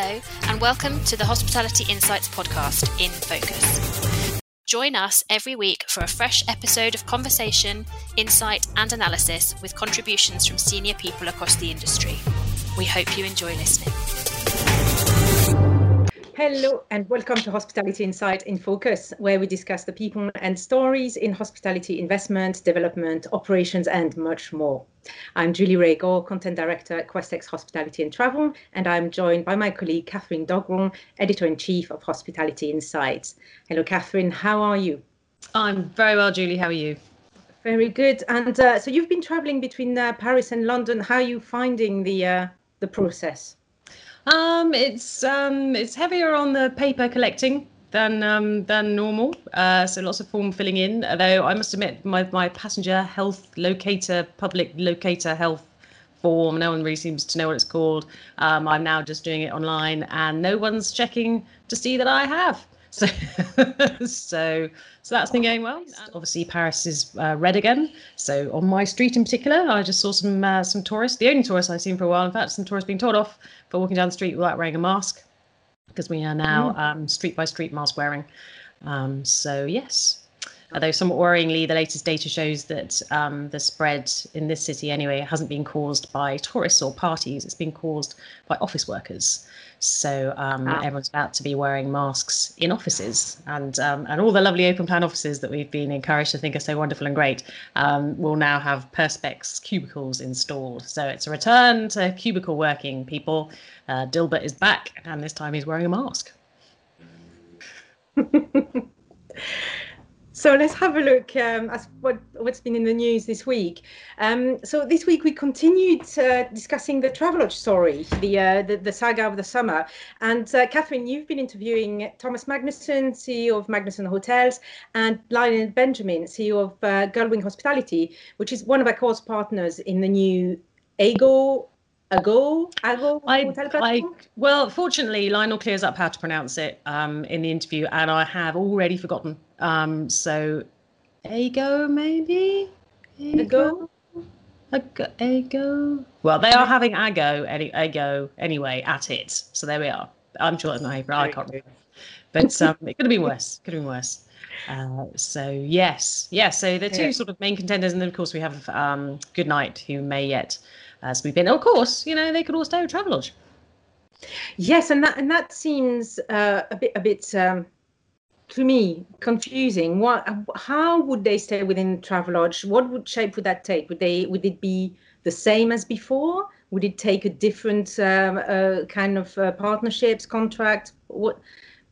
Hello, and welcome to the Hospitality Insights podcast in Focus. Join us every week for a fresh episode of conversation, insight, and analysis with contributions from senior people across the industry. We hope you enjoy listening. Hello and welcome to Hospitality Insight in Focus, where we discuss the people and stories in hospitality investment, development, operations, and much more. I'm Julie Rey-Gore, Content Director at Questex Hospitality and Travel, and I'm joined by my colleague Katherine Doggrell, Editor in Chief of Hospitality Insights. Hello, Katherine, how are you? I'm very well, Julie. How are you? Very good. And uh, so you've been traveling between uh, Paris and London. How are you finding the uh, the process? Um, it's um, it's heavier on the paper collecting than um, than normal. Uh, so lots of form filling in. Although I must admit, my my passenger health locator, public locator health form, no one really seems to know what it's called. Um, I'm now just doing it online, and no one's checking to see that I have. So, so, so that's been going well. Obviously, Paris is uh, red again. So on my street in particular, I just saw some uh, some tourists. The only tourists I've seen for a while, in fact, some tourists being told off for walking down the street without wearing a mask, because we are now mm. um, street by street mask wearing. Um, so yes, although somewhat worryingly, the latest data shows that um, the spread in this city, anyway, hasn't been caused by tourists or parties. It's been caused by office workers. So um, wow. everyone's about to be wearing masks in offices, and um, and all the lovely open plan offices that we've been encouraged to think are so wonderful and great um, will now have perspex cubicles installed. So it's a return to cubicle working. People, uh, Dilbert is back, and this time he's wearing a mask. So let's have a look um, at what, what's been in the news this week. Um, so this week we continued uh, discussing the Travelodge story, the, uh, the, the saga of the summer. And uh, Katherine, you've been interviewing Thomas Magnuson, CEO of Magnuson Hotels, and Lionel Benjamin, CEO of uh, Gullwing Hospitality, which is one of our course partners in the new AGO ago ago I, I, well fortunately lionel clears up how to pronounce it um, in the interview and i have already forgotten um, so ago maybe? Ago ago ago well they are having ago any ago anyway at it. So there we are. I'm sure it's not April, i can't remember. But um, it could have been worse. Could have been worse. Uh, so yes. Yes so the two yeah. sort of main contenders and then of course we have um, good night who may yet as we've been. Of course, you know they could all stay with Travelodge. Yes, and that and that seems uh, a bit a bit um, to me confusing. What? How would they stay within Travelodge? What would shape would that take? Would they? Would it be the same as before? Would it take a different um, uh, kind of uh, partnerships contract? What?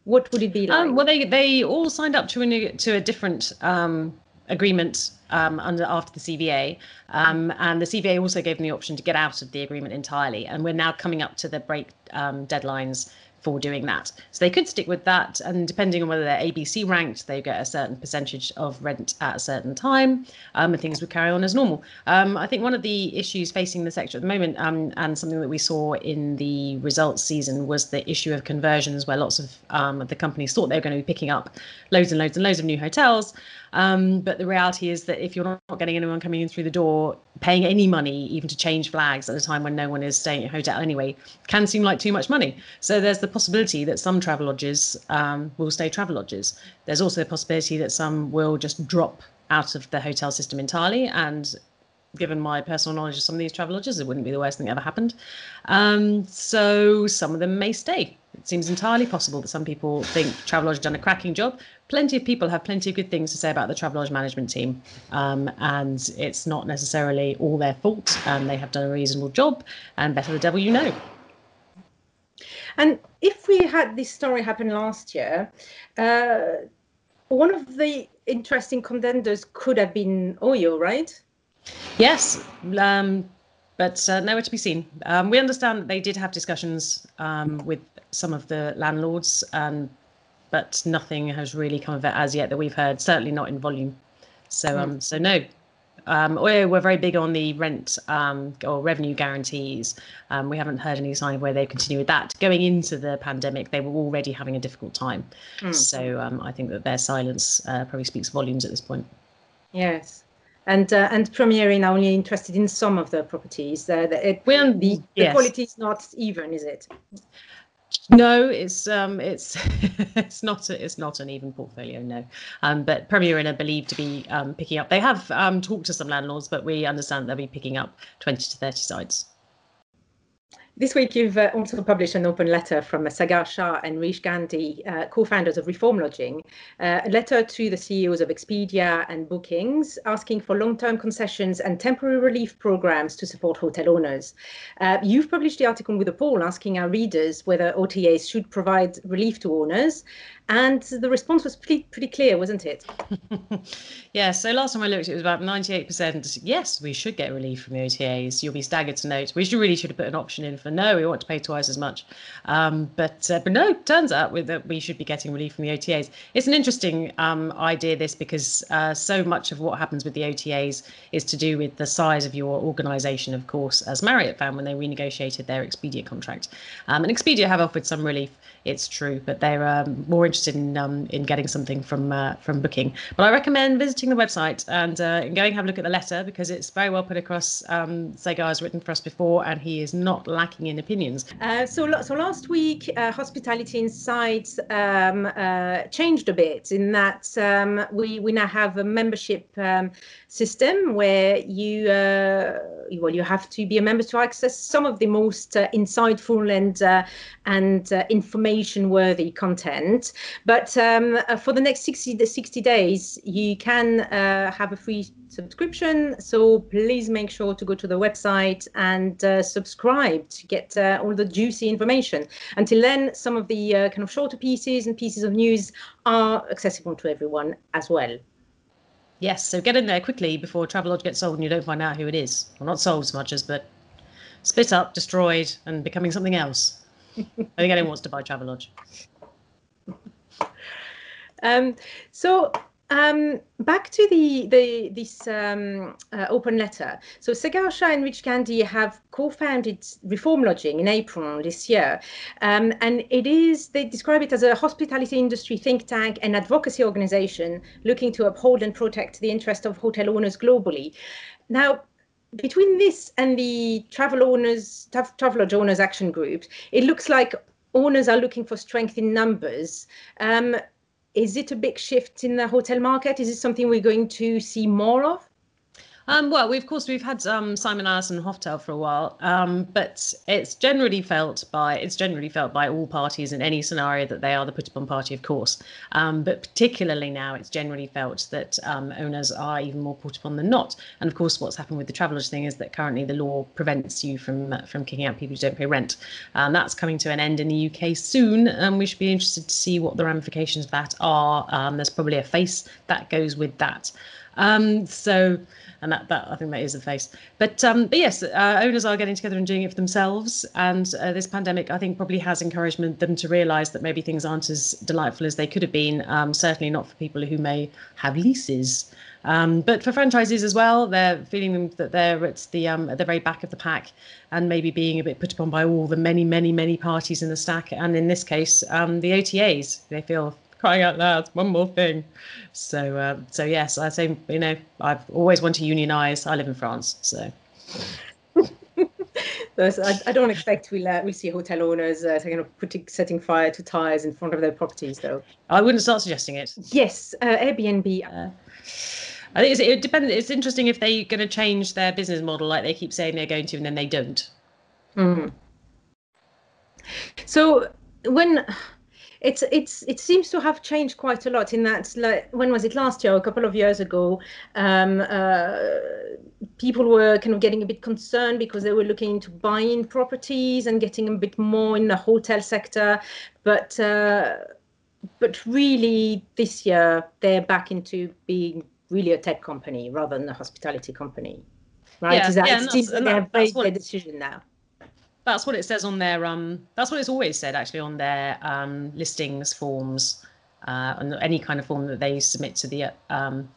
What would it be um, like? Um, well, they they all signed up to a to a different um, agreement um, under after the CVA, um, and the CVA also gave them the option to get out of the agreement entirely. And we're now coming up to the break um, deadlines for doing that. So they could stick with that, and depending on whether they're ABC ranked, they get a certain percentage of rent at a certain time, um, and things would carry on as normal. Um, I think one of the issues facing the sector at the moment, um, and something that we saw in the results season, was the issue of conversions, where lots of um, the companies thought they were going to be picking up loads and loads and loads of new hotels. Um, but the reality is that if you're not getting anyone coming in through the door, paying any money, even to change flags at a time when no one is staying at a hotel anyway, can seem like too much money. So there's the possibility that some travel lodges um, will stay travel lodges. There's also the possibility that some will just drop out of the hotel system entirely and given my personal knowledge of some of these travel lodges, it wouldn't be the worst thing that ever happened. Um, so some of them may stay. It seems entirely possible that some people think Travelodge has done a cracking job plenty of people have plenty of good things to say about the Travelodge management team, um, and it's not necessarily all their fault. And they have done a reasonable job, and better the devil you know. And if we had this story happen last year, uh, one of the interesting contenders could have been Oyo, right? Yes, um, but uh, nowhere to be seen. Um, we understand that they did have discussions um, with some of the landlords and but nothing has really come of it as yet that we've heard. Certainly not in volume. So um, so no. Um, we're very big on the rent um, or revenue guarantees. Um, we haven't heard any sign of where they continue with that. Going into the pandemic, they were already having a difficult time. Mm. So um, I think that their silence uh, probably speaks volumes at this point. Yes and uh, and Premier are only interested in some of the properties. Uh, the, it, the, the yes. quality is not even, is it? No, it's um, it's it's not a, it's not an even portfolio. No, um, but Premier Inn are believed to be um, picking up. They have um, talked to some landlords, but we understand they'll be picking up twenty to thirty sites. This week, you've uh, also published an open letter from Sagar Shah and Rish Gandhi, uh, co-founders of Reform Lodging, uh, a letter to the CEOs of Expedia and Bookings, asking for long-term concessions and temporary relief programs to support hotel owners. Uh, you've published the article with a poll asking our readers whether OTAs should provide relief to owners, and the response was pretty, pretty clear, wasn't it? yeah, so last time I looked, it was about 98%. Yes, we should get relief from the OTAs. You'll be staggered to note. We should really should have put an option in for no, we want to pay twice as much. Um, but uh, but no, turns out that we should be getting relief from the OTAs. It's an interesting um, idea, this, because uh, so much of what happens with the OTAs is to do with the size of your organisation, of course, as Marriott found when they renegotiated their Expedia contract. Um, and Expedia have offered some relief it's true, but they're um, more interested in um, in getting something from uh, from booking. But I recommend visiting the website and uh, going have a look at the letter because it's very well put across. Um, Sagar has written for us before, and he is not lacking in opinions. Uh, so so last week, uh, Hospitality Insights um, uh, changed a bit in that um, we we now have a membership um, system where you uh, well you have to be a member to access some of the most uh, insightful and uh, and uh, information worthy content. But um, uh, for the next 60 60 days you can uh, have a free subscription. So please make sure to go to the website and subscribe to get all the juicy information. Until then some of the kind of shorter pieces and pieces of news are accessible to everyone as well Yes, so get in there quickly before Travelodge gets sold and you don't find out who it is. Well, not sold as much as, but split up, destroyed, and becoming something else. I think anyone wants to buy Travelodge. Um, so um, back to the the this um, uh, open letter. So Sagar Shah and Rish Gandhi have co-founded Reform Lodging in April this year, um, and it is they describe it as a hospitality industry think tank and advocacy organization looking to uphold and protect the interest of hotel owners globally. Now, between this and the travel owners travel lodge owners action group, it looks like owners are looking for strength in numbers. Um, is it a big shift in the hotel market? Is it something we're going to see more of? Um, well, we, of course, we've had um, Simon Allison Hoftel for a while, um, but it's generally felt by it's generally felt by all parties in any scenario that they are the put upon party, of course. Um, but particularly now, it's generally felt that um, owners are even more put upon than not. And of course, what's happened with the Travelodge thing is that currently the law prevents you from uh, from kicking out people who don't pay rent. Um, that's coming to an end in the UK soon, and we should be interested to see what the ramifications of that are. there's probably a face that goes with that. so and that, that I think that is the face. But um, but yes, uh, owners are getting together and doing it for themselves, and uh, this pandemic I think probably has encouraged them to realise that maybe things aren't as delightful as they could have been. Um, certainly not for people who may have leases. Um, but for franchises as well, they're feeling that they're at the um, at the very back of the pack, and maybe being a bit put upon by all the many, many, many parties in the stack. And in this case, um, the OTAs, they feel crying out loud, one more thing. So, uh, so yes, I say, you know, I've always wanted to unionize. I live in France, so. I, I, don't expect we'll, uh, we see hotel owners uh, kind of putting, setting fire to tires in front of their properties, though. I wouldn't start suggesting it. Yes, uh, Airbnb. Uh, I think it depends. It's interesting if they're going to change their business model, like they keep saying they're going to, and then they don't. Mm. So when it's it's it seems to have changed quite a lot in that like when was it? Last year a couple of years ago um, uh, people were kind of getting a bit concerned because they were looking into buying properties and getting a bit more in the hotel sector. But uh, but really this year they're back into being really a tech company rather than a hospitality company right? Yeah, is that, yeah, they have made their decision now that's what it says on their um that's what it's always said actually on their um listings forms uh on any kind of form that they submit to the um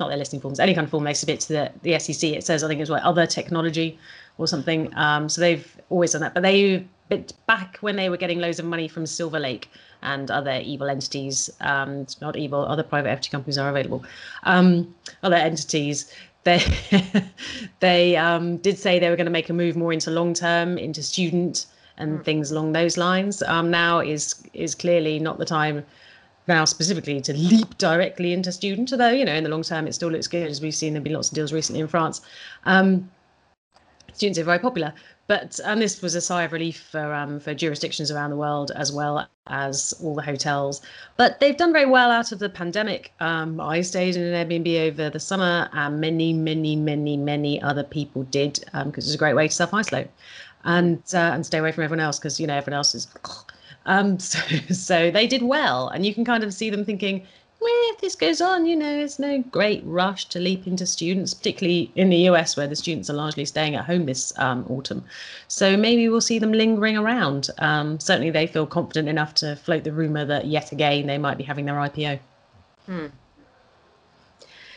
not their listing forms any kind of form they submit to the, the SEC it says I think it's like other technology or something. Um so they've always done that. But they but back when they were getting loads of money from Silver Lake and other evil entities um not evil other private equity companies are available um other entities they they um, did say they were going to make a move more into long term, into student and mm. things along those lines. Um, now is is clearly not the time now specifically to leap directly into student, although you know in the long term it still looks good as we've seen there've been lots of deals recently in France. Um, students are very popular, but and this was a sigh of relief for um, for jurisdictions around the world as well as all the hotels. But they've done very well out of the pandemic. Um, I stayed in an Airbnb over the summer, and many, many, many, many other people did because um, it's a great way to self isolate and uh, and stay away from everyone else because you know everyone else is. Um, so, so they did well, and you can kind of see them thinking, well, if this goes on, you know, it's no great rush to leap into students, particularly in the US where the students are largely staying at home this um, autumn. So maybe we'll see them lingering around. Um, certainly, they feel confident enough to float the rumor that yet again they might be having their IPO. Hmm.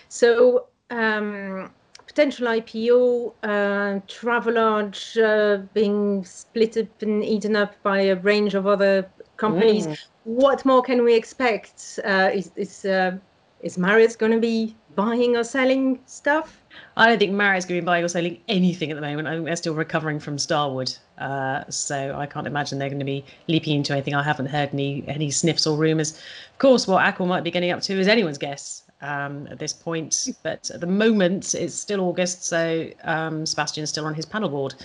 So, um, potential IPO, uh, Travelodge uh, being split up and eaten up by a range of other companies. Mm. What more can we expect? Uh, is is, uh, is Marriott going to be buying or selling stuff? I don't think Marriott's going to be buying or selling anything at the moment. I think they're still recovering from Starwood, uh, so I can't imagine they're going to be leaping into anything. I haven't heard any any sniffs or rumours. Of course, what Accor might be getting up to is anyone's guess um, at this point. But at the moment, it's still August, so um, Sebastian's still on his paddleboard.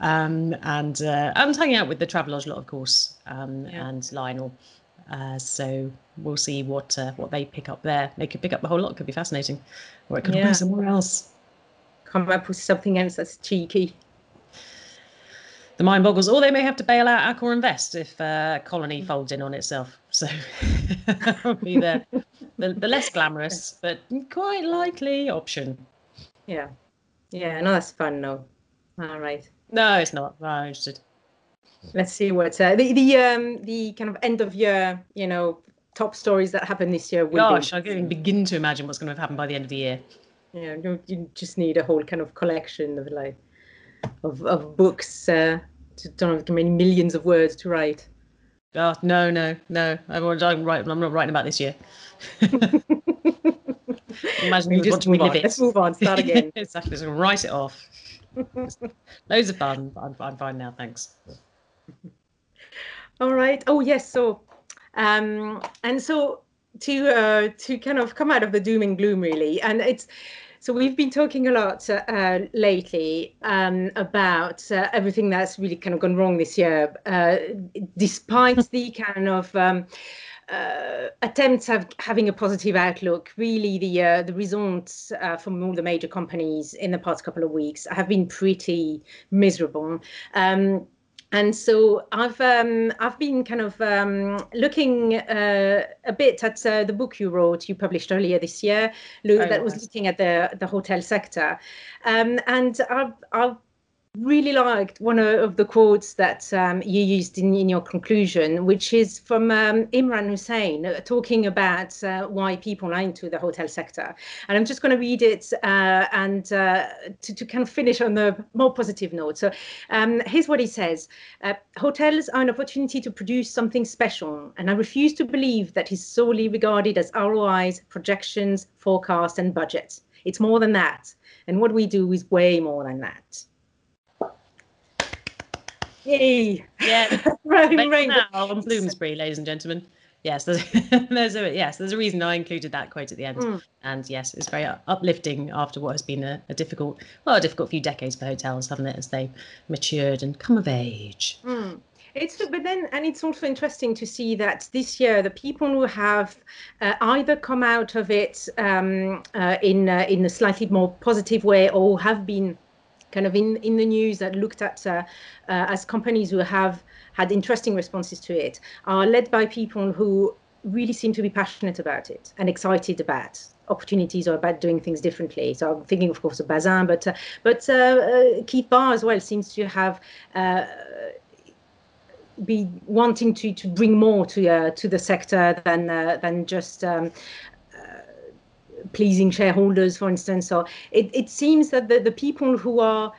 Um, and uh, I'm hanging out with the Travelodge lot, of course, um, yeah. and Lionel. Uh, so we'll see what uh, what they pick up there. They could pick up the whole lot. Could be fascinating, or it could yeah. go somewhere else. Come up with something else that's cheeky. The mind boggles. Or they may have to bail out Accor Invest if uh, Colony folds in on itself. So be the, the the less glamorous but quite likely option. Yeah, yeah. No, that's fun. No, all right. No, it's not. I'm interested. Let's see what uh, the the um the kind of end of year, you know, top stories that happened this year. Gosh, be. I can't even begin to imagine what's going to have happened by the end of the year. Yeah, you, you just need a whole kind of collection of like of of books. Uh, to, don't know many millions of words to write. Oh no, no, no! I'm, I'm, right, I'm not writing about this year. Imagine you just move on. Let's move on. Start again. exactly. So write it off. Loads of fun. I'm, I'm fine now. Thanks. All right. Oh yes. So, um, and so to uh, to kind of come out of the doom and gloom, really, and it's so we've been talking a lot uh, lately um, about uh, everything that's really kind of gone wrong this year, uh, despite the kind of um, uh, attempts of having a positive outlook. Really, the uh, the results uh, from all the major companies in the past couple of weeks have been pretty miserable. Um, and so I've um, I've been kind of um, looking uh, a bit at uh, the book you wrote, you published earlier this year, Lou, oh, that was looking at the the hotel sector, um, and I've I've really liked one of the quotes that um, you used in, in your conclusion, which is from um, Imran Hussain uh, talking about uh, why people are into the hotel sector. And I'm just going to read it uh, and uh, to, to, kind of finish on a more positive note. So um, here's what he says uh, Hotels are an opportunity to produce something special, and I refuse to believe that is solely regarded as ROIs, projections, forecasts, and budgets. It's more than that. And what we do is way more than that. Yeah, right, right. now on Bloomsbury, ladies and gentlemen. Yes, there's, there's a yes, there's a reason I included that quote at the end, mm. and yes, it's very uplifting after what has been a, a, difficult, well, a difficult few decades for hotels, haven't it, as they matured and come of age. Mm. It's but then and it's also interesting to see that this year the people who have uh, either come out of it um, uh, in uh, in a slightly more positive way or have been kind of in, in the news that looked at uh, uh, as companies who have had interesting responses to it are led by people who really seem to be passionate about it and excited about opportunities or about doing things differently. So I'm thinking, of course, of Bazin, but uh, but uh, uh, Keith Barr as well seems to have uh, be wanting to to bring more to uh, to the sector than uh, than just um, pleasing shareholders, for instance. So it, it seems that the, the people who are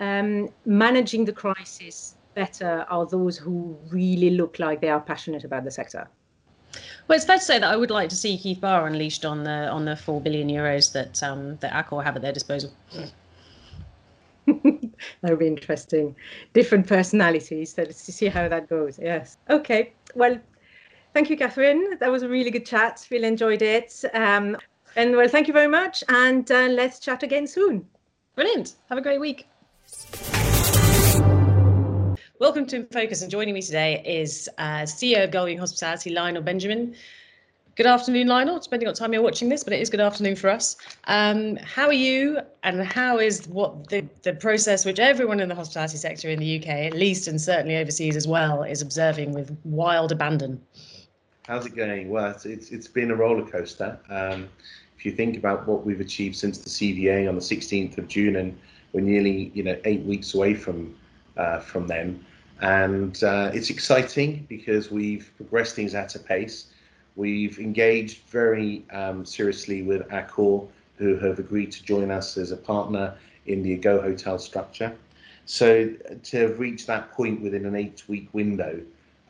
um, managing the crisis better are those who really look like they are passionate about the sector. Well, it's fair to say that I would like to see Keith Barr unleashed on the on the four billion euros that um, that Accor have at their disposal. that would be interesting. Different personalities. So let's see how that goes. Yes. Okay. Well, thank you, Katherine. That was a really good chat. Really enjoyed it. Um, and well, thank you very much. And uh, let's chat again soon. Brilliant. Have a great week. Welcome to In Focus, and joining me today is uh, CEO of Gullwing Hospitality, Lionel Benjamin. Good afternoon, Lionel, depending on what time you're watching this, but it is good afternoon for us. Um, how are you, and how is what the, the process which everyone in the hospitality sector in the UK, at least and certainly overseas as well, is observing with wild abandon? How's it going? Well, it's, it's, it's been a roller coaster. Um, if you think about what we've achieved since the CVA on the 16th of June, and we're nearly you know eight weeks away from uh, from them, and uh, it's exciting because we've progressed things at a pace. We've engaged very um, seriously with Accor, who have agreed to join us as a partner in the Go Hotel structure. So to have reached that point within an eight-week window,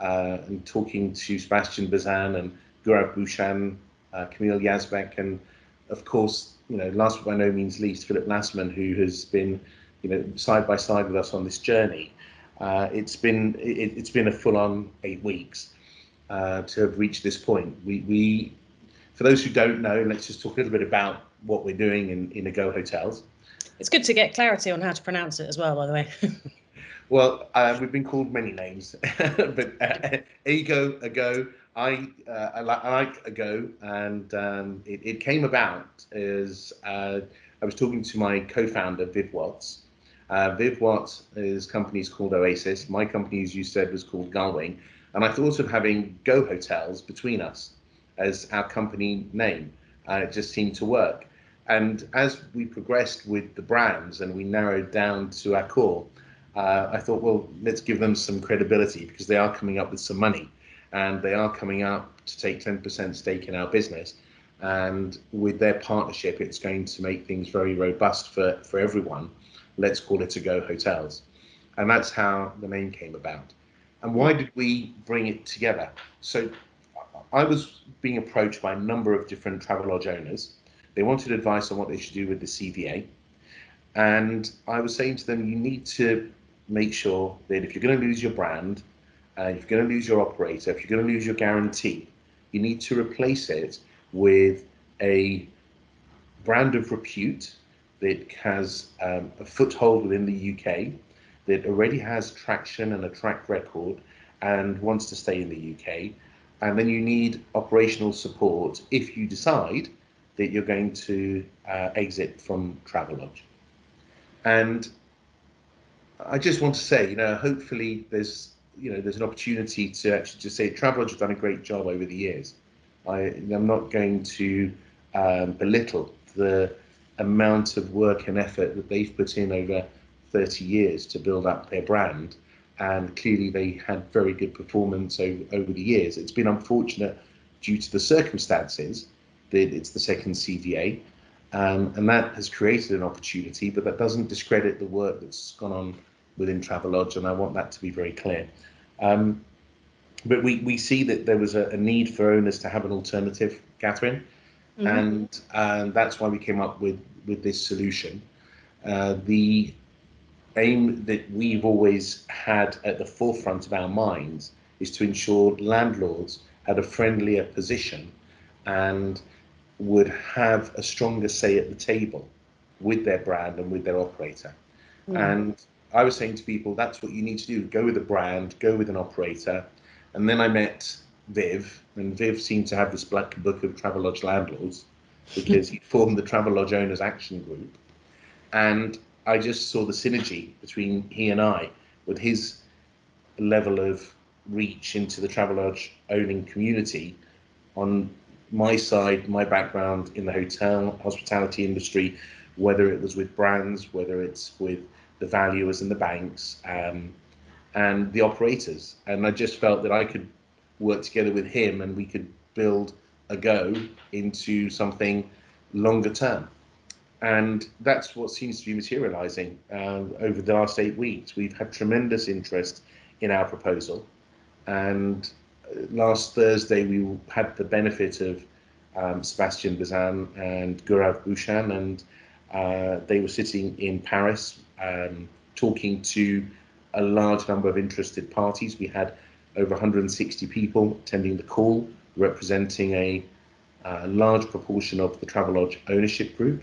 uh, and talking to Sebastian Bazin and Gaurav Bhushan, uh, Camille Yazbek, and of course, you know, last but by no means least, Philip Lassman, who has been, you know, side by side with us on this journey. Uh, it's been it, has been a full-on eight weeks uh, to have reached this point. We, we, for those who don't know, let's just talk a little bit about what we're doing in in Go Hotels. It's good to get clarity on how to pronounce it as well, by the way. well, uh, we've been called many names, but uh, Ego, Ago, I, uh, I, like Ago, and um, it, it, came about as uh, I was talking to my co-founder Viv Watts. Uh, Viv Watts' his company is called Oasis. My company, as you said, was called Gullwing, and I thought of having Go Hotels between us as our company name. Uh, it just seemed to work. And as we progressed with the brands and we narrowed down to Accor, uh, I thought, well, let's give them some credibility because they are coming up with some money and they are coming up to take 10% stake in our business. And with their partnership, it's going to make things very robust for, for everyone. Let's call it a go Hotels. And that's how the name came about. And why did we bring it together? So I was being approached by a number of different travel lodge owners. They wanted advice on what they should do with the CVA. And I was saying to them, you need to make sure that if you're going to lose your brand, uh, if you're going to lose your operator, if you're going to lose your guarantee, you need to replace it with a brand of repute that has um, a foothold within the UK, that already has traction and a track record and wants to stay in the UK. And then you need operational support if you decide that you're going to uh, exit from Travelodge. And I just want to say, you know, hopefully there's you know there's an opportunity to actually just say Travelodge have done a great job over the years. I, am not going to um, belittle the amount of work and effort that they've put in over 30 years to build up their brand, and clearly they had very good performance over, over the years. It's been unfortunate due to the circumstances that it's the second CVA, um, and that has created an opportunity, but that doesn't discredit the work that's gone on within Travelodge, and I want that to be very clear. Um, but we, we see that there was a, a, need for owners to have an alternative, Katherine, mm-hmm. and and that's why we came up with with this solution. Uh, the aim that we've always had at the forefront of our minds is to ensure landlords had a friendlier position and would have a stronger say at the table with their brand and with their operator. Mm. And I was saying to people, that's what you need to do. Go with a brand, go with an operator. And then I met Viv, and Viv seemed to have this black book of Travelodge landlords because he formed the Travelodge Owners Action Group. And I just saw the synergy between he and I with his level of reach into the Travelodge owning community on my side, my background in the hotel hospitality industry, whether it was with brands, whether it's with the valuers and the banks um, and the operators. And I just felt that I could work together with him and we could build a go into something longer term. And that's what seems to be materializing uh, over the last eight weeks. We've had tremendous interest in our proposal. And uh, last Thursday, we had the benefit of um, Sebastian Bazin and Gaurav Bhushan, and uh, they were sitting in Paris um, talking to a large number of interested parties. We had over 160 people attending the call, representing a, a large proportion of the Travelodge ownership group.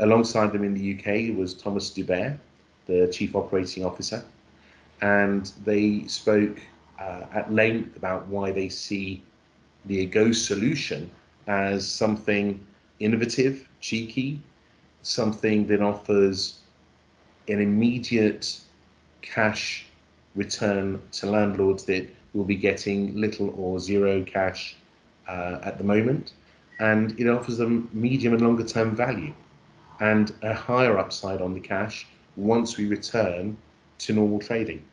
Alongside them in the UK was Thomas Dubaere, the Chief Operating Officer, and they spoke uh, at length about why they see the Ago solution as something innovative, cheeky, something that offers an immediate cash return to landlords that will be getting little or zero cash uh, at the moment. And it offers them medium and longer term value and a higher upside on the cash once we return to normal trading.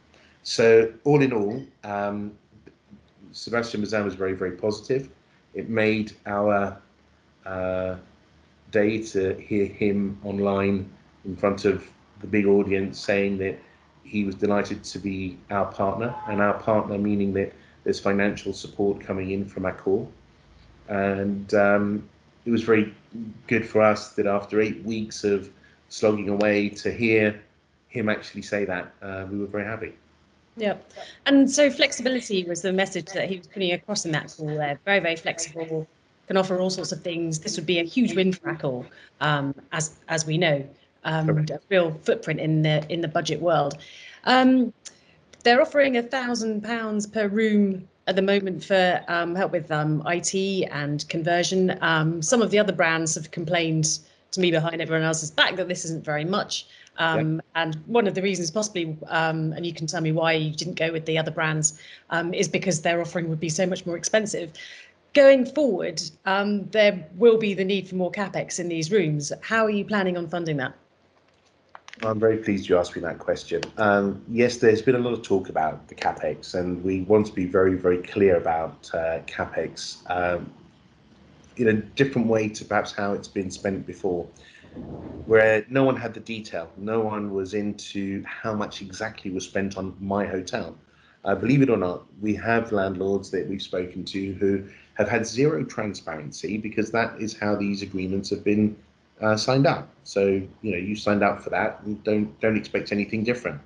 So, all in all, um, Sebastian Bazin was very, very positive. It made our uh, day to hear him online in front of the big audience saying that he was delighted to be our partner, and our partner meaning that there's financial support coming in from Accor. And um, it was very good for us that after eight weeks of slogging away to hear him actually say that, uh, we were very happy. Yeah. And so flexibility was the message that he was putting across in that call there. Very, very flexible, can offer all sorts of things. This would be a huge win for Accor, um, as as we know. Um, a real footprint in the in the budget world. Um, they're offering a thousand pounds per room at the moment for um, help with um, IT and conversion. Um, some of the other brands have complained to me behind everyone else's back that this isn't very much. Um, yep. And one of the reasons, possibly, um, and you can tell me why you didn't go with the other brands, um, is because their offering would be so much more expensive. Going forward, um, there will be the need for more capex in these rooms. How are you planning on funding that? I'm very pleased you asked me that question. Um, yes, there's been a lot of talk about the capex, and we want to be very, very clear about uh, capex um, in a different way to perhaps how it's been spent before where no one had the detail. No one was into how much exactly was spent on my hotel. Uh, believe it or not, we have landlords that we've spoken to who have had zero transparency because that is how these agreements have been uh, signed up. So you know you signed up for that and don't don't expect anything different.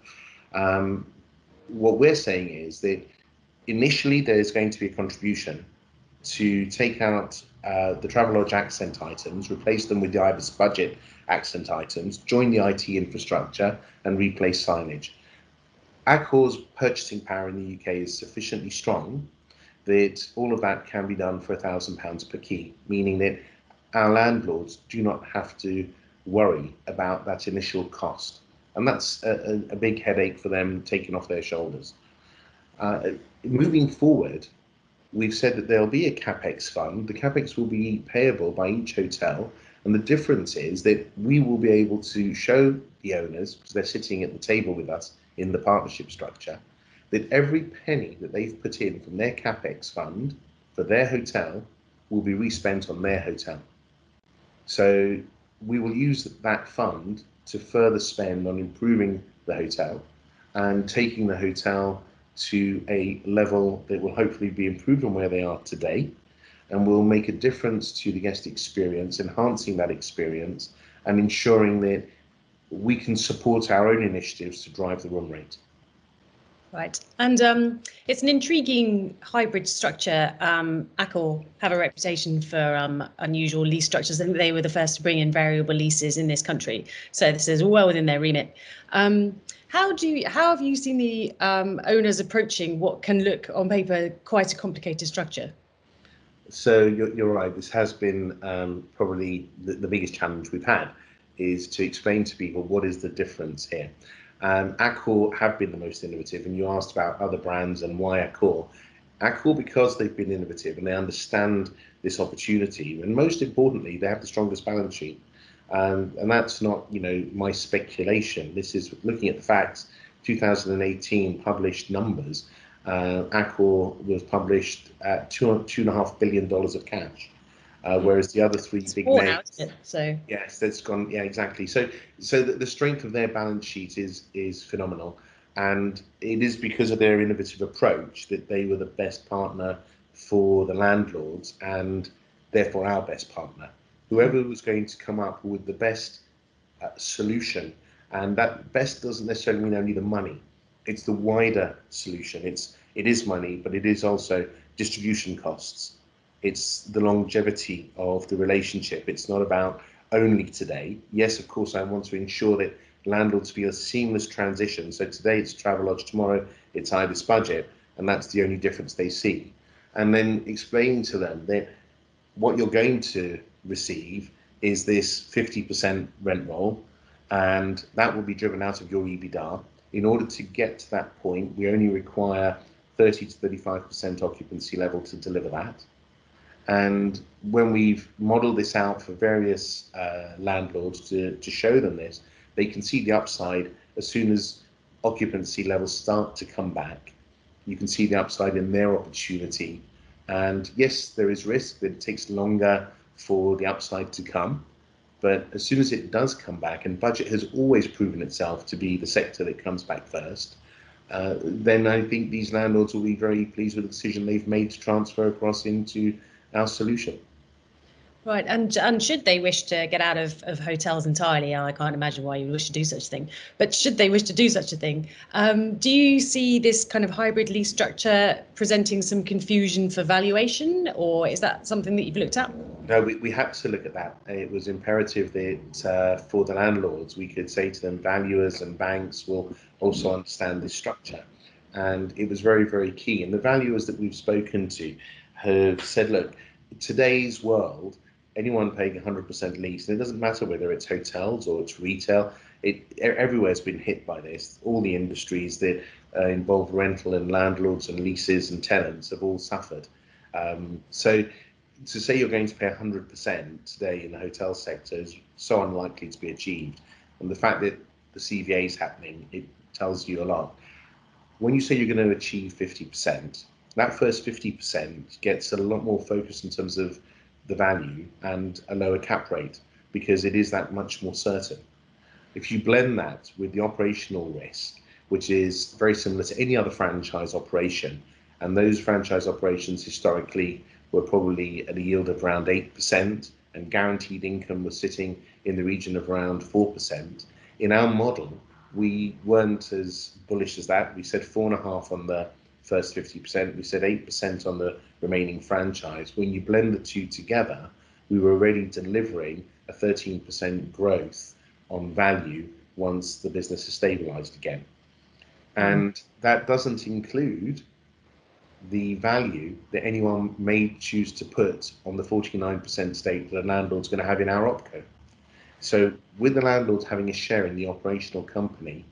Um, what we're saying is that initially there's going to be a contribution to take out uh, the Travelodge accent items, replace them with the IBIS budget accent items, join the IT infrastructure, and replace signage. Accor's purchasing power in the UK is sufficiently strong that all of that can be done for a thousand pounds per key, meaning that our landlords do not have to worry about that initial cost. And that's a, a big headache for them taken off their shoulders. Uh, moving forward, we've said that there'll be a capex fund. The capex will be payable by each hotel, and the difference is that we will be able to show the owners, because they're sitting at the table with us in the partnership structure, that every penny that they've put in from their capex fund for their hotel will be respent on their hotel. So we will use that fund to further spend on improving the hotel and taking the hotel to a level that will hopefully be improved on where they are today and will make a difference to the guest experience, enhancing that experience and ensuring that we can support our own initiatives to drive the room rate. Right. And um, it's an intriguing hybrid structure. Um, have a reputation for um, unusual lease structures. Think they were the first to bring in variable leases in this country. So this is well within their remit. Um, how do you, how have you seen the um, owners approaching what can look on paper quite a complicated structure? So you're, you're right. This has been um, probably the, the, biggest challenge we've had is to explain to people what is the difference here. Um, Accor have been the most innovative, and you asked about other brands and why Accor. Accor, because they've been innovative and they understand this opportunity, and most importantly, they have the strongest balance sheet. Um, and that's not, you know, my speculation. This is looking at the facts. 2018 published numbers. Uh, Accor was published at two two and a half billion dollars of cash, uh, whereas the other three it's big names. Now, so yes, that's gone. Yeah, exactly. So so the, the strength of their balance sheet is is phenomenal, and it is because of their innovative approach that they were the best partner for the landlords and therefore our best partner whoever was going to come up with the best uh, solution And that best doesn't necessarily mean only the money. It's the wider solution. It's it is money, but it is also distribution costs. It's the longevity of the relationship. It's not about only today. Yes, of course, I want to ensure that landlords feel a seamless transition. So today it's Travelodge, tomorrow it's Ibis Budget, and that's the only difference they see. And then explain to them that what you're going to receive is this 50% rent roll, and that will be driven out of your EBITDA. In order to get to that point, we only require 30 to 35% occupancy level to deliver that. And when we've modeled this out for various uh, landlords to, to show them this, they can see the upside as soon as occupancy levels start to come back. You can see the upside in their opportunity. And yes, there is risk that it takes longer for the upside to come. But as soon as it does come back, and budget has always proven itself to be the sector that comes back first, uh, then I think these landlords will be very pleased with the decision they've made to transfer across into our solution. Right, and and should they wish to get out of, of hotels entirely, I can't imagine why you wish to do such a thing. But should they wish to do such a thing, um, do you see this kind of hybrid lease structure presenting some confusion for valuation, or is that something that you've looked at? No, we, we had to look at that. It was imperative that uh, for the landlords, we could say to them, valuers and banks will also understand this structure, and it was very very key. And the valuers that we've spoken to have said, look, today's world anyone paying 100% lease, and it doesn't matter whether it's hotels or it's retail, it everywhere's been hit by this. All the industries that uh, involve rental and landlords and leases and tenants have all suffered. Um, so to say you're going to pay 100% today in the hotel sector is so unlikely to be achieved. And the fact that the CVA is happening, it tells you a lot. When you say you're going to achieve 50%, that first 50% gets a lot more focus in terms of the value and a lower cap rate because it is that much more certain. If you blend that with the operational risk, which is very similar to any other franchise operation, and those franchise operations historically were probably at a yield of around 8%, and guaranteed income was sitting in the region of around 4%. In our model, we weren't as bullish as that. We said four and a half on the first 50%. We said 8% on the remaining franchise. When you blend the two together, we were already delivering a 13% growth on value once the business is stabilized again. And that doesn't include the value that anyone may choose to put on the 49% stake that a landlord's going to have in our OPCO. So, with the landlord having a share in the operational company,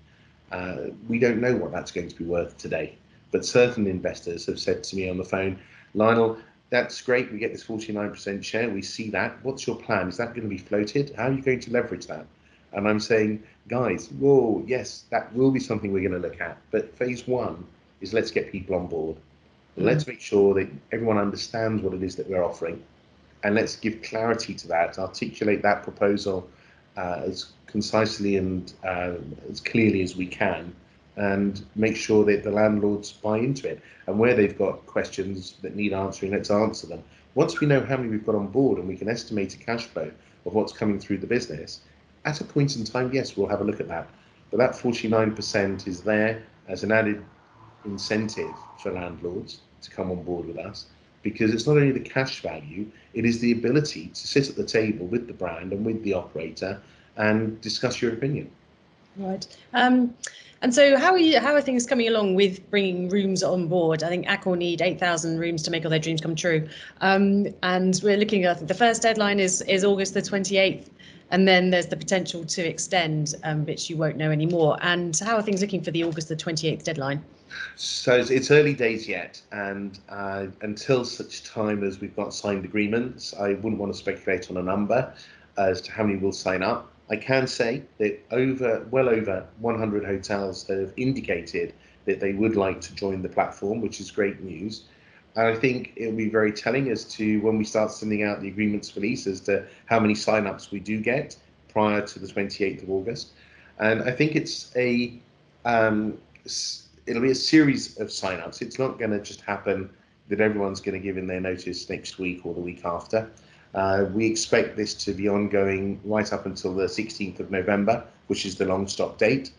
uh, we don't know what that's going to be worth today. But certain investors have said to me on the phone, Lionel, that's great. We get this 49% share. We see that. What's your plan? Is that going to be floated? How are you going to leverage that? And I'm saying, guys, whoa, yes, that will be something we're going to look at. But phase one is let's get people on board. Mm. Let's make sure that everyone understands what it is that we're offering. And let's give clarity to that, articulate that proposal uh, as concisely and uh, as clearly as we can and make sure that the landlords buy into it. And where they've got questions that need answering, let's answer them. Once we know how many we've got on board and we can estimate a cash flow of what's coming through the business, at a point in time, yes, we'll have a look at that. But that 49% is there as an added incentive for landlords to come on board with us because it's not only the cash value, it is the ability to sit at the table with the brand and with the operator and discuss your opinion. Right. Um, and so, how are you? How are things coming along with bringing rooms on board? I think Accor need eight thousand rooms to make all their dreams come true, um, and we're looking at the first deadline is is August the twenty eighth, and then there's the potential to extend, um, which you won't know anymore. And how are things looking for the August the twenty eighth deadline? So it's early days yet, and uh, until such time as we've got signed agreements, I wouldn't want to speculate on a number as to how many will sign up. I can say that over well over 100 hotels have indicated that they would like to join the platform, which is great news. And I think it will be very telling as to when we start sending out the agreements release as to how many sign-ups we do get prior to the 28th of August. And I think it's a um, it'll be a series of sign-ups. It's not going to just happen that everyone's going to give in their notice next week or the week after. Uh, we expect this to be ongoing right up until the 16th of November, which is the long stop date.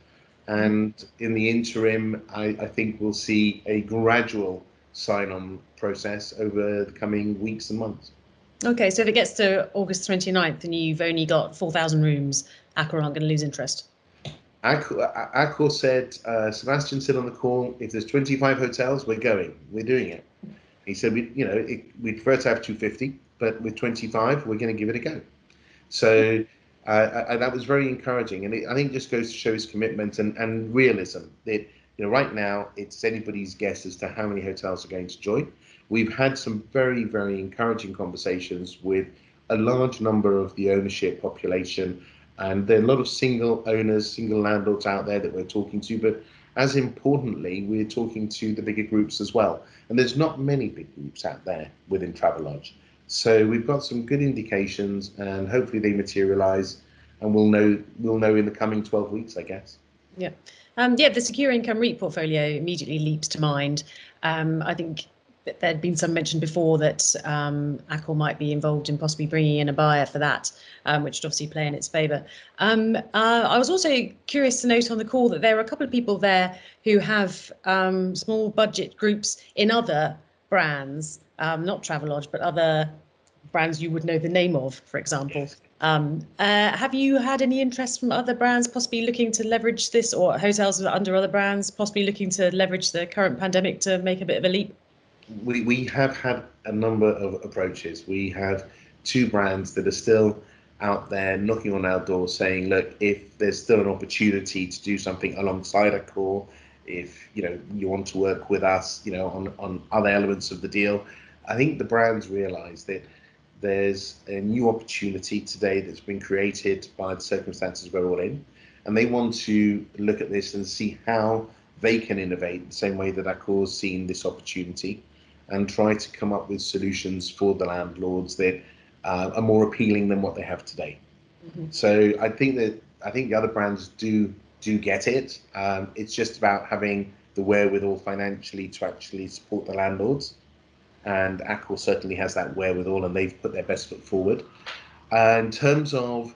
And in the interim, I, I think we'll see a gradual sign on process over the coming weeks and months. Okay, so if it gets to August 29th and you've only got 4,000 rooms, Accor aren't going to lose interest. Accor, Accor said, uh, Sebastian said on the call, if there's 25 hotels, we're going, we're doing it. He said, we, you know, it, we'd prefer to have 250, but with 25, we're going to give it a go. So uh, that was very encouraging, and it, I think just goes to show his commitment and, and realism. That you know, right now it's anybody's guess as to how many hotels are going to join. We've had some very, very encouraging conversations with a large number of the ownership population, and there are a lot of single owners, single landlords out there that we're talking to. But as importantly, we're talking to the bigger groups as well. And there's not many big groups out there within Travelodge. So we've got some good indications, and hopefully they materialise, and we'll know we'll know in the coming 12 weeks, I guess. Yeah. Um, yeah, the secure income REIT portfolio immediately leaps to mind. Um, I think there'd been some mention before that um, Accor might be involved in possibly bringing in a buyer for that, um, which would obviously play in its favour. Um, uh, I was also curious to note on the call that there are a couple of people there who have um, small budget groups in other brands, um, not Travelodge, but other brands you would know the name of, for example. Um, uh, have you had any interest from other brands possibly looking to leverage this or hotels under other brands possibly looking to leverage the current pandemic to make a bit of a leap? we, we have had a number of approaches. We have two brands that are still out there knocking on our door saying, look, if there's still an opportunity to do something alongside Accor, if you know you want to work with us, you know, on, on other elements of the deal, I think the brands realise that there's a new opportunity today that's been created by the circumstances we're all in, and they want to look at this and see how they can innovate the same way that Accor's seen this opportunity and try to come up with solutions for the landlords that uh, are more appealing than what they have today. Mm-hmm. So I think that I think the other brands do do get it. Um, it's just about having the wherewithal financially to actually support the landlords, and Accor certainly has that wherewithal, and they've put their best foot forward. Uh, in terms of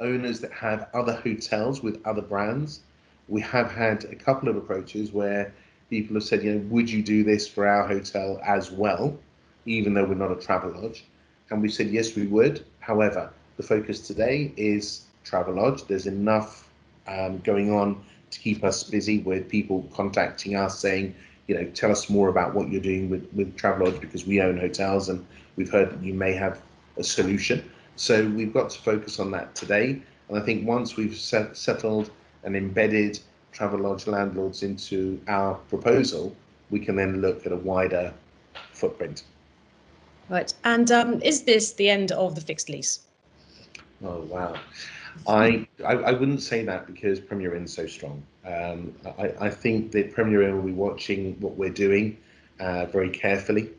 owners that have other hotels with other brands, we have had a couple of approaches where people have said, you know, would you do this for our hotel as well, even though we're not a Travelodge? And we said, yes, we would. However, the focus today is Travelodge. There's enough um, going on to keep us busy with people contacting us saying, you know, tell us more about what you're doing with, with Travelodge because we own hotels and we've heard that you may have a solution. So we've got to focus on that today. And I think once we've set, settled and embedded Travelodge landlords into our proposal, we can then look at a wider footprint. Right. And um, is this the end of the fixed lease? Oh, wow. I, I, I wouldn't say that because Premier Inn is so strong. Um, I, I think that Premier Inn will be watching what we're doing uh, very carefully.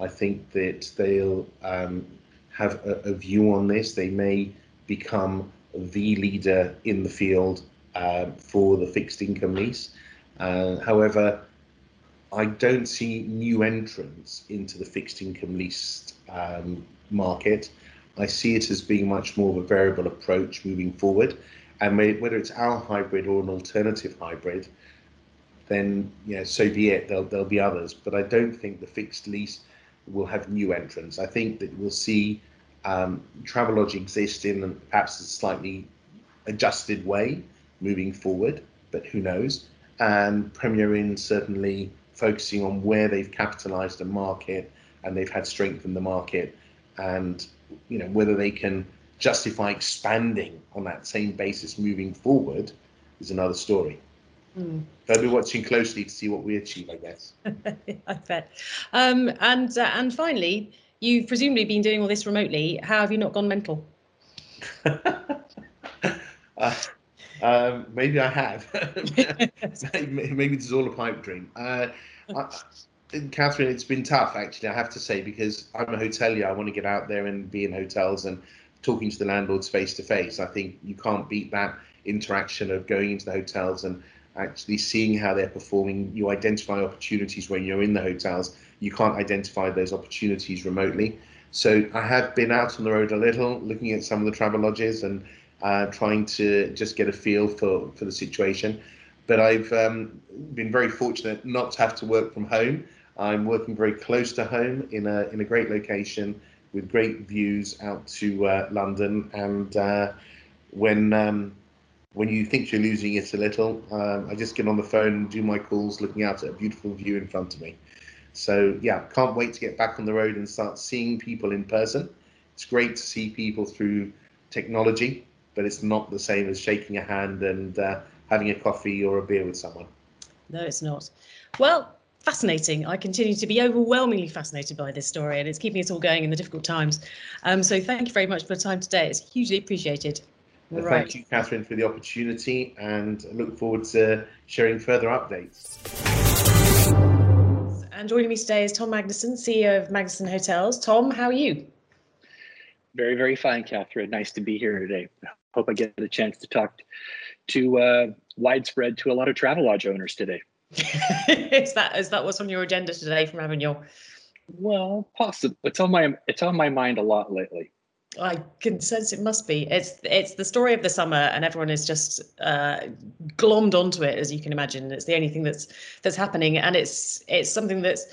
I think that they'll um, have a, a, view on this. They may become the leader in the field uh, for the fixed income lease. Uh, however, I don't see new entrants into the fixed income lease um, market. I see it as being much more of a variable approach moving forward. And whether it's our hybrid or an alternative hybrid, then you know, so be it. There'll, there'll be others, but I don't think the fixed lease will have new entrants. I think that we'll see um, Travelodge exist in perhaps a slightly adjusted way, moving forward, but who knows? And Premier Inn certainly focusing on where they've capitalised the market and they've had strength in the market, and you know whether they can justify expanding on that same basis moving forward is another story. Mm. I'll be watching closely to see what we achieve, I guess. I bet. Um, and uh, and finally, you've presumably been doing all this remotely. How have you not gone mental? uh, um, maybe I have. maybe this is all a pipe dream. Uh, I, Katherine, it's been tough actually. I have to say because I'm a hotelier. I want to get out there and be in hotels and talking to the landlords face to face. I think you can't beat that interaction of going into the hotels and actually seeing how they're performing. You identify opportunities when you're in the hotels. You can't identify those opportunities remotely. So I have been out on the road a little, looking at some of the Travelodges and uh, trying to just get a feel for, for the situation. But I've um, been very fortunate not to have to work from home. I'm working very close to home in a in a great location with great views out to uh, London. And uh, when um, when you think you're losing it a little, um, I just get on the phone and do my calls, looking out at a beautiful view in front of me. So yeah, can't wait to get back on the road and start seeing people in person. It's great to see people through technology, but it's not the same as shaking a hand and uh, having a coffee or a beer with someone. No, it's not. Well, fascinating. I continue to be overwhelmingly fascinated by this story, and it's keeping us all going in the difficult times. Um, so thank you very much for the time today. It's hugely appreciated. Well, right. Thank you, Katherine, for the opportunity, and I look forward to sharing further updates. And joining me today is Tom Magnuson, CEO of Magnuson Hotels. Tom, how are you? Very, very fine, Katherine. Nice to be here today. Hope I get the chance to talk to uh, widespread to a lot of Travelodge owners today. is that is that what's on your agenda today from having your? Well, possibly. It's on my it's on my mind a lot lately. I can sense it must be. It's it's the story of the summer, and everyone is just uh, glommed onto it, as you can imagine. It's the only thing that's that's happening, and it's it's something that's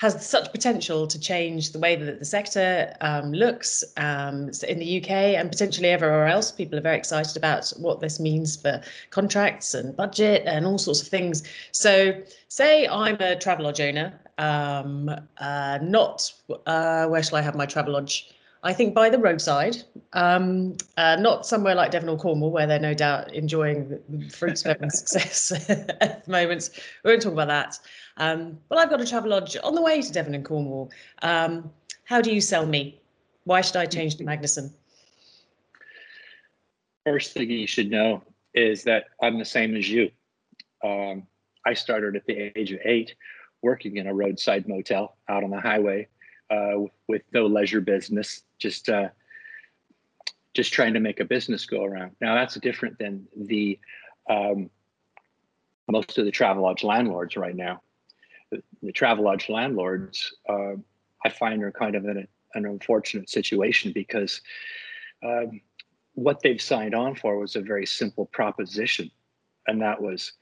has such potential to change the way that the sector um, looks um, in the UK and potentially everywhere else. People are very excited about what this means for contracts and budget and all sorts of things. So, say I'm a Travelodge owner, um, uh, not uh, where shall I have my Travelodge? I think by the roadside, um, uh, not somewhere like Devon or Cornwall, where they're no doubt enjoying the fruits of everyone's success at the moment. We won't talk about that. Um, but I've got a Travelodge on the way to Devon and Cornwall. Um, how do you sell me? Why should I change to Magnuson? First thing you should know is that I'm the same as you. Um, I started at the age of eight working in a roadside motel out on the highway uh, with no leisure business, just uh, just trying to make a business go around. Now that's different than the um, most of the Travelodge landlords right now. The, the Travelodge landlords, uh, I find, are kind of in a, an unfortunate situation because um, what they've signed on for was a very simple proposition, and that was,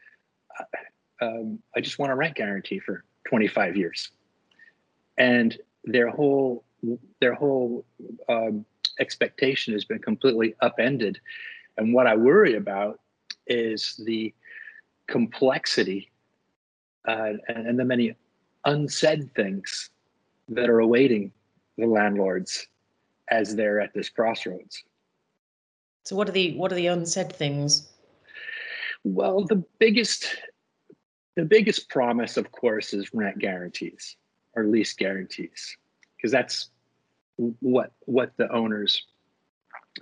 uh, um, I just want a rent guarantee for 25 years, and their whole their whole um, expectation has been completely upended. And what I worry about is the complexity uh, and, and the many unsaid things that are awaiting the landlords as they're at this crossroads. So what are the what are the unsaid things? Well, the biggest the biggest promise, of course, is rent guarantees or lease guarantees. Because that's what what the owners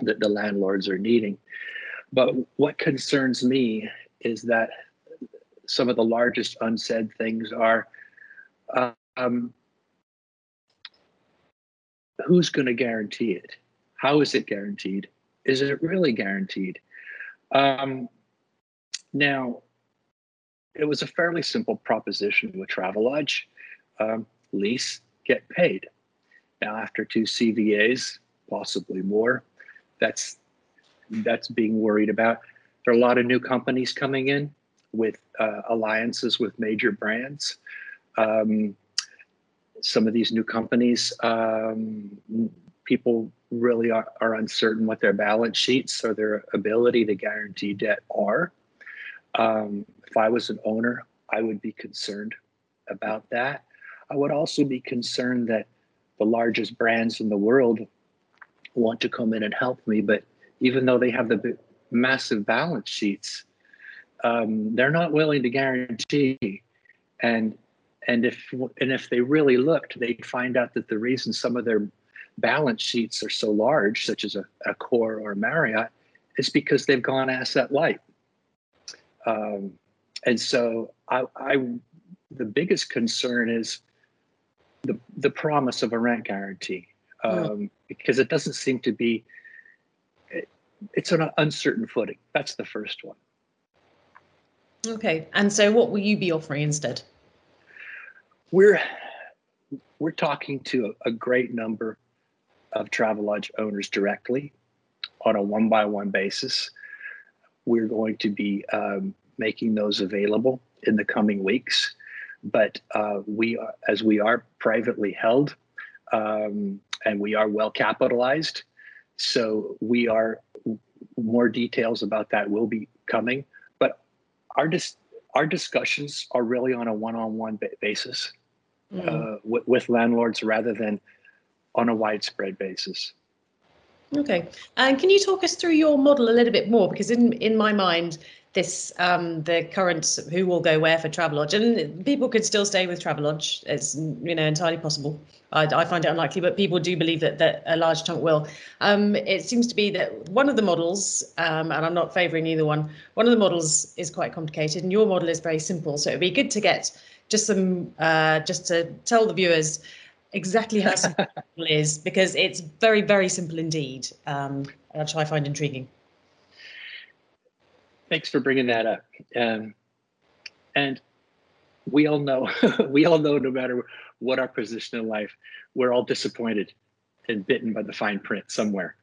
the landlords are needing. But what concerns me is that some of the largest unsaid things are um, who's going to guarantee it? How is it guaranteed? Is it really guaranteed? Um, now it was a fairly simple proposition with travelodge. Um, lease get paid now, after two CVAs, possibly more, that's that's being worried about. There are a lot of new companies coming in with uh, alliances with major brands. Um, some of these new companies, um, people really are, are, uncertain what their balance sheets or their ability to guarantee debt are. Um, if I was an owner, I would be concerned about that. I would also be concerned that the largest brands in the world want to come in and help me, but even though they have the massive balance sheets, um, they're not willing to guarantee. And and if and if they really looked, they'd find out that the reason some of their balance sheets are so large, such as a, Accor or Marriott, is because they've gone asset light. Um, and so I, I, the biggest concern is the the promise of a rent guarantee um, because it doesn't seem to be it, it's an uncertain footing that's the first one okay and so what will you be offering instead we're we're talking to a, a great number of Travelodge owners directly on a one by one basis. We're going to be um, making those available in the coming weeks. But uh, we, are, as we are privately held um, and we are well capitalized, so we are more details about that will be coming. But our dis- our discussions are really on a one-on-one basis mm. uh, with, with landlords rather than on a widespread basis. Okay, and can you talk us through your model a little bit more? Because in in my mind, this um, the current who will go where for Travelodge, and people could still stay with Travelodge. It's you know entirely possible. I, I find it unlikely, but people do believe that that a large chunk will. Um, it seems to be that one of the models, um, and I'm not favouring either one. One of the models is quite complicated, and your model is very simple. So it'd be good to get just some uh, just to tell the viewers exactly how simple it is because it's very very simple indeed, um, which I find intriguing. Thanks for bringing that up. Um, and we all know, we all know, no matter what our position in life, we're all disappointed and bitten by the fine print somewhere,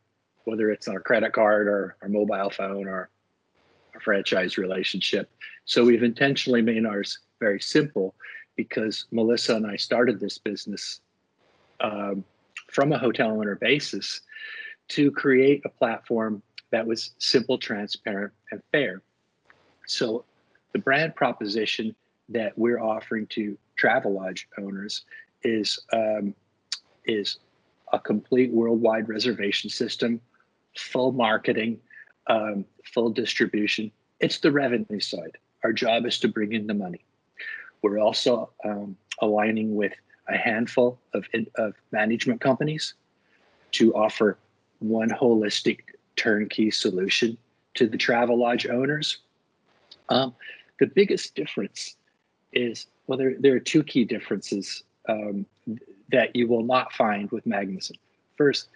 whether it's on our credit card or our mobile phone or our franchise relationship. So we've intentionally made ours very simple because Melissa and I started this business um, from a hotel owner basis to create a platform that was simple, transparent, and fair. So the brand proposition that we're offering to Travelodge owners is um, is a complete worldwide reservation system, full marketing, um, full distribution. It's the revenue side. Our job is to bring in the money. We're also um, aligning with a handful of, of management companies to offer one holistic turnkey solution to the Travelodge owners. Um, the biggest difference is well, there, there are two key differences um, that you will not find with Magnuson. First,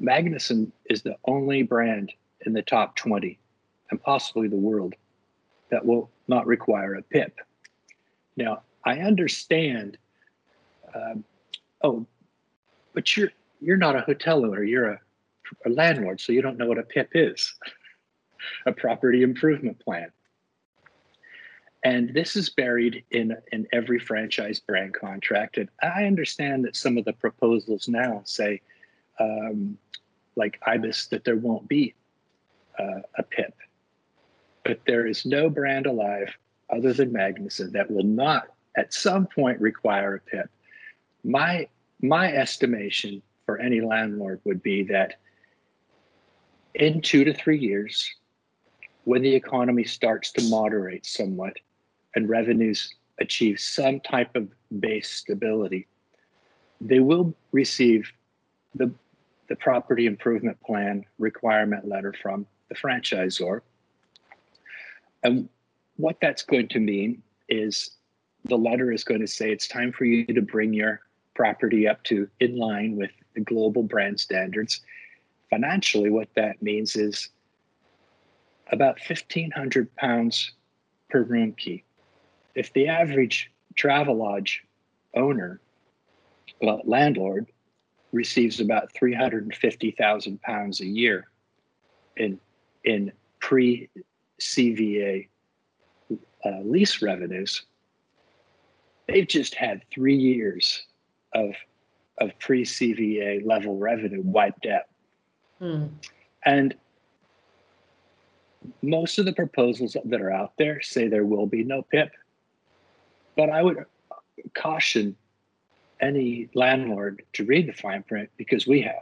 Magnuson is the only brand in the top 20 and possibly the world that will not require a PIP. Now, I understand. Um, oh, but you're you're not a hotel owner. You're a a landlord, so you don't know what a PIP is, a property improvement plan. And this is buried in, in every franchise brand contract. And I understand that some of the proposals now say, um, like IBIS, that there won't be uh, a PIP. But there is no brand alive other than Magnuson that will not at some point require a PIP. My, my estimation for any landlord would be that in two to three years, when the economy starts to moderate somewhat and revenues achieve some type of base stability, they will receive the, the property improvement plan requirement letter from the franchisor. And what that's going to mean is the letter is going to say it's time for you to bring your property up to in line with the global brand standards financially, what that means is about 1,500 pounds per room key. If the average Travelodge owner, well, landlord, receives about 350,000 pounds a year in, in pre CVA uh, lease revenues, they've just had three years of, of pre CVA level revenue wiped out. Mm. And most of the proposals that are out there say there will be no PIP. But I would caution any landlord to read the fine print because we have.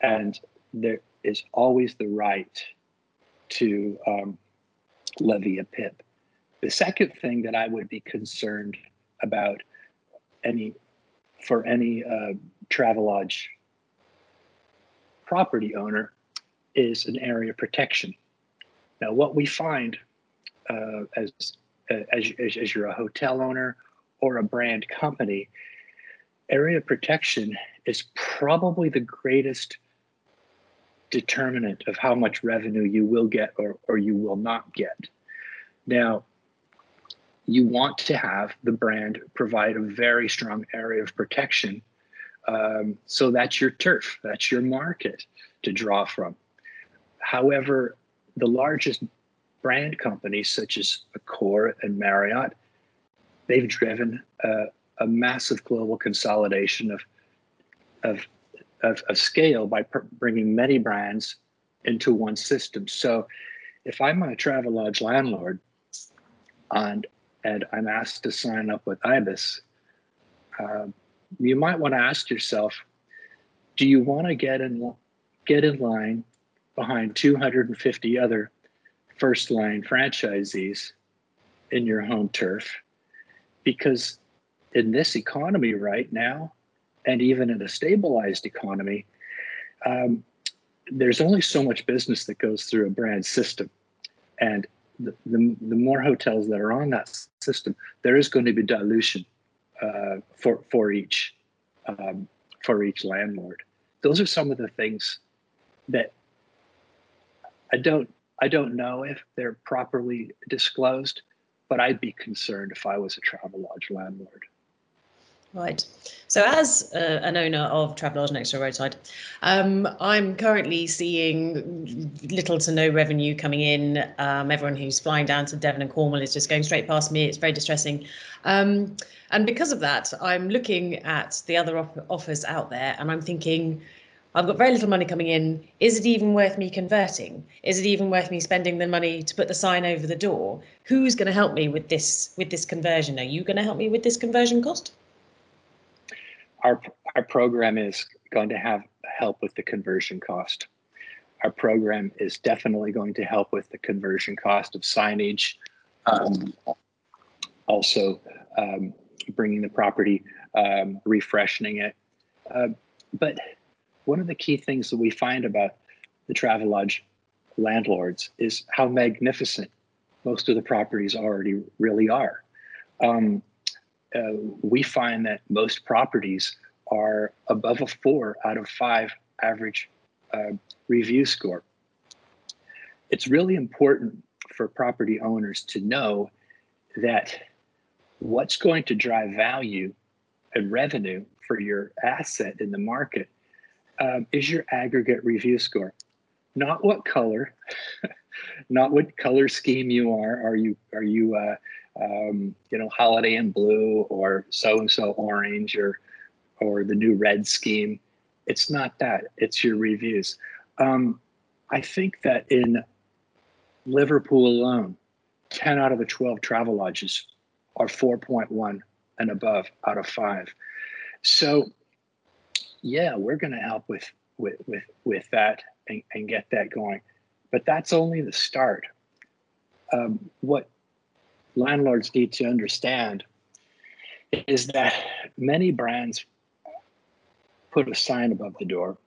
And there is always the right to um, levy a PIP. The second thing that I would be concerned about any for any uh, Travelodge property owner is an area protection. Now, what we find uh, as, as, as you're a hotel owner or a brand company, area protection is probably the greatest determinant of how much revenue you will get or, or you will not get. Now, you want to have the brand provide a very strong area of protection Um, so that's your turf, that's your market to draw from. However, the largest brand companies such as Accor and Marriott, they've driven a, massive global consolidation of, of, of, of scale by bringing many brands into one system. So if I'm a Travelodge landlord and, and I'm asked to sign up with IBIS, uh, you might want to ask yourself, do you want to get in get in line behind 250 other first line franchisees in your home turf? Because in this economy right now, and even in a stabilized economy, um, there's only so much business that goes through a brand system. And the, the, more hotels that are on that system, there is going to be dilution uh, for for each um, for each landlord. Those are some of the things that I don't I don't know if they're properly disclosed, but I'd be concerned if I was a Travelodge landlord. Right. So, as uh, an owner of Travelodge next door roadside, um, I'm currently seeing little to no revenue coming in. Um, everyone who's flying down to Devon and Cornwall is just going straight past me. It's very distressing. Um, and because of that, I'm looking at the other op- offers out there and I'm thinking, I've got very little money coming in. Is it even worth me converting? Is it even worth me spending the money to put the sign over the door? Who's going to help me with this with this conversion? Are you going to help me with this conversion cost? Our, our program is going to have help with the conversion cost. Our program is definitely going to help with the conversion cost of signage, um, also um, bringing the property, um, refreshing it. Uh, but one of the key things that we find about the Travelodge landlords is how magnificent most of the properties already really are. Um, uh, we find that most properties are above a four out of five average uh, review score. It's really important for property owners to know that what's going to drive value and revenue for your asset in the market um, is your aggregate review score, not what color, not what color scheme you are. Are you are you uh, um, you know, Holiday Inn Blue or so and so orange or or the new red scheme. It's not that. It's your reviews. Um, I think that in Liverpool alone, 10 out of the 12 Travelodges are 4.1 and above out of five. So yeah, we're going to help with with with with that and, and get that going. But that's only the start. Um, what landlords need to understand is that many brands put a sign above the door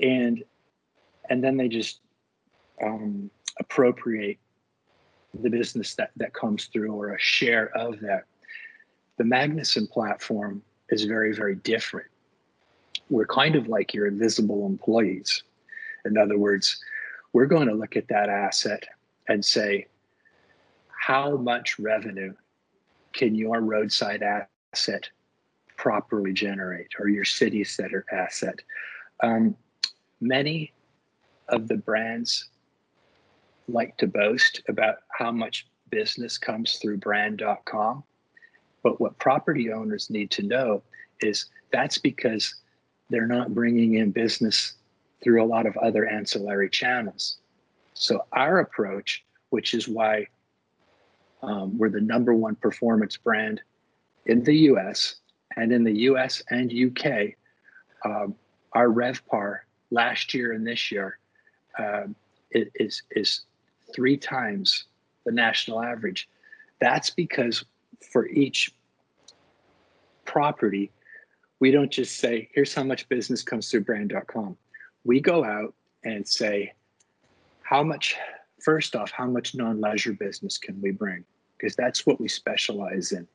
and and then they just um, appropriate the business that that comes through or a share of that. The magnuson platform is very very different. We're kind of like your invisible employees. In other words we're going to look at that asset and say how much revenue can your roadside asset properly generate or your city center asset? Um, many of the brands like to boast about how much business comes through brand.com. But what property owners need to know is that's because they're not bringing in business through a lot of other ancillary channels. So, our approach, which is why um, we're the number one performance brand in the US and in the US and UK. Um, our RevPAR last year and this year uh, is, is three times the national average. That's because for each property, we don't just say, here's how much business comes through brand.com. We go out and say, how much first off, how much non leisure business can we bring? Because that's what we specialize in.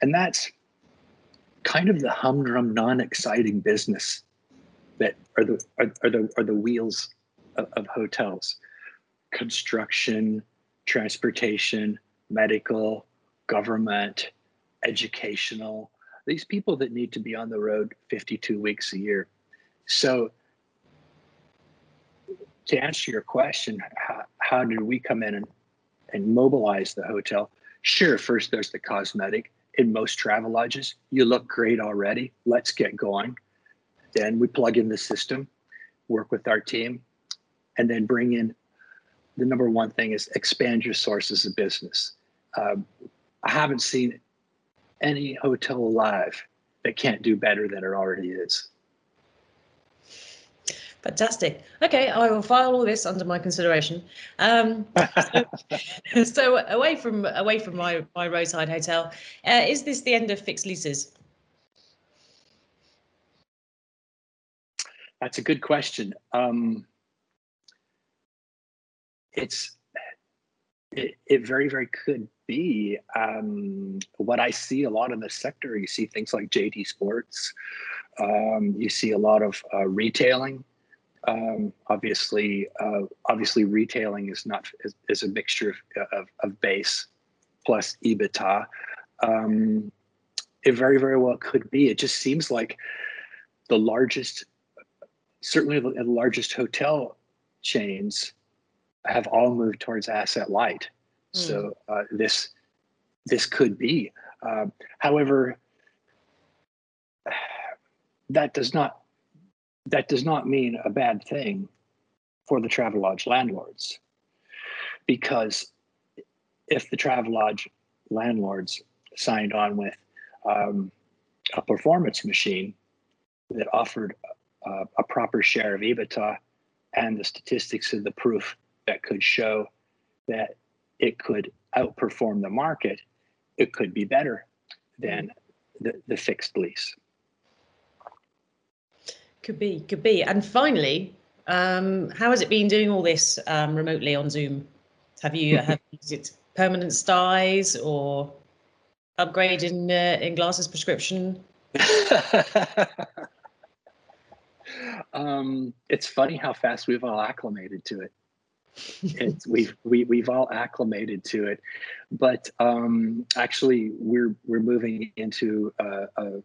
And that's kind of the humdrum, non exciting business that are the, are, are, the, are the wheels of, of hotels construction, transportation, medical, government, educational. these people that need to be on the road 52 weeks a year. So to answer your question, how, how did we come in and, and mobilize the hotel? Sure, first there's the cosmetic. In most Travelodges, you look great already. Let's get going. Then we plug in the system, work with our team, and then bring in the number one thing is expand your sources of business. Um, I haven't seen any hotel alive that can't do better than it already is. Fantastic. Okay, I will file all this under my consideration. Um, so, so, away from away from my my roadside hotel, uh, is this the end of fixed leases? That's a good question. Um, it's it, it very very could be um, what I see a lot in the sector. You see things like JD Sports. Um, you see a lot of uh, retailing. Um, obviously, uh, obviously, retailing is not is, is a mixture of, of, of, base plus EBITDA. Um, it very very well could be. It just seems like the largest, certainly the largest hotel chains have all moved towards asset light. Mm. So uh, this this could be. Uh, however, that does not that does not mean a bad thing for the Travelodge landlords, because if the Travelodge landlords signed on with um, a performance machine that offered uh, a proper share of EBITDA and the statistics and the proof that could show that it could outperform the market, it could be better than the, the fixed lease. Could be, could be. And finally, um, how has it been doing all this um, remotely on Zoom? Have you have is it permanent styes or upgrade in uh, in glasses prescription? um, it's funny how fast we've all acclimated to it it's we've we, we've all acclimated to it but um, actually we're we're moving into a, a,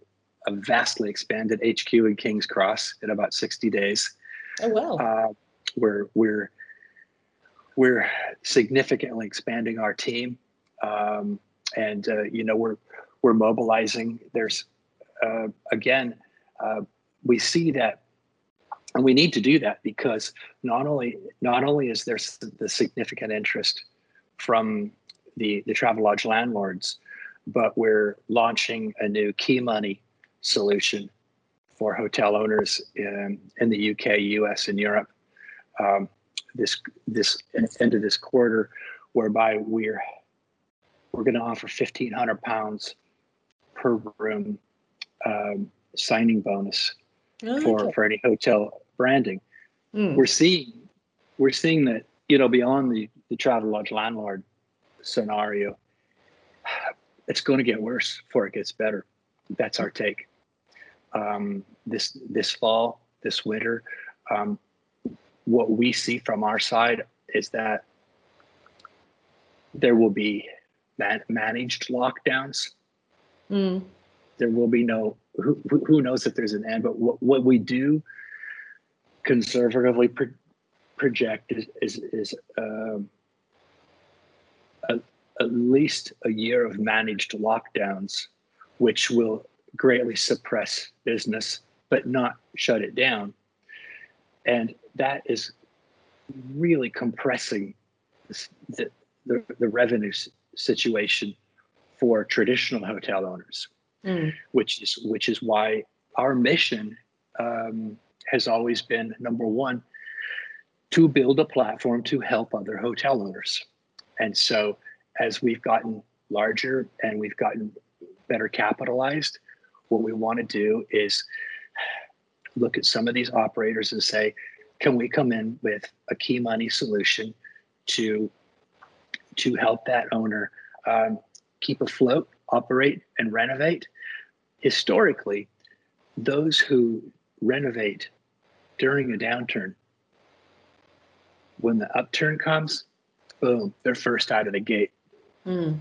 a, vastly expanded hq in king's cross in about 60 days. Oh well uh, we're we're we're significantly expanding our team. Um, and uh, you know we're we're mobilizing. There's uh, again uh, we see that and we need to do that because not only not only is there the significant interest from the the Travelodge landlords but we're launching a new key money solution for hotel owners in, in the UK, US, and Europe um, this this end of this quarter, whereby we're we're going to offer fifteen hundred pounds per room um, signing bonus oh, for for any hotel branding. Mm. We're seeing we're seeing that you know beyond the the Travelodge landlord scenario, it's going to get worse before it gets better. That's our take. Um, this this fall, this winter, um, what we see from our side is that there will be man- managed lockdowns. Mm. There will be no who, who knows if there's an end, but what, what we do conservatively pro- project is is, is um, a, at least a year of managed lockdowns, which will greatly suppress business but not shut it down, and that is really compressing the the, the revenue situation for traditional hotel owners, mm. which is which is why our mission um, has always been number one to build a platform to help other hotel owners. And so as we've gotten larger and we've gotten better capitalized, what we want to do is look at some of these operators and say, can we come in with a key money solution to to help that owner um, keep afloat, operate, and renovate? Historically, those who renovate during a downturn. When the upturn comes, boom, they're first out of the gate. Mm.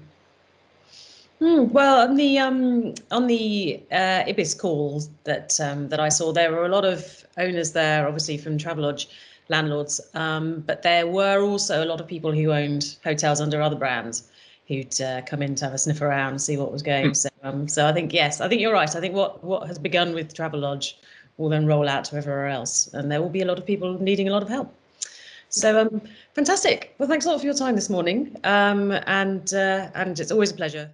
Mm, well, on the um, on the uh, Ibis calls that um, that I saw, there were a lot of owners there, obviously from Travelodge landlords, um, but there were also a lot of people who owned hotels under other brands who'd uh, come in to have a sniff around, and see what was going. Mm. So, um, so I think yes, I think you're right. I think what what has begun with Travelodge will then roll out to everywhere else, and there will be a lot of people needing a lot of help. So um, fantastic. Well, thanks a lot for your time this morning, um, and uh, and it's always a pleasure.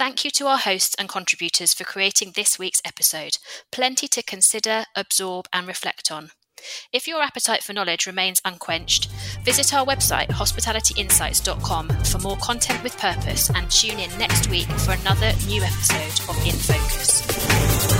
Thank you to our hosts and contributors for creating this week's episode. Plenty to consider, absorb, and reflect on. If your appetite for knowledge remains unquenched, visit our website hospitalityinsights.com for more content with purpose and tune in next week for another new episode of In Focus.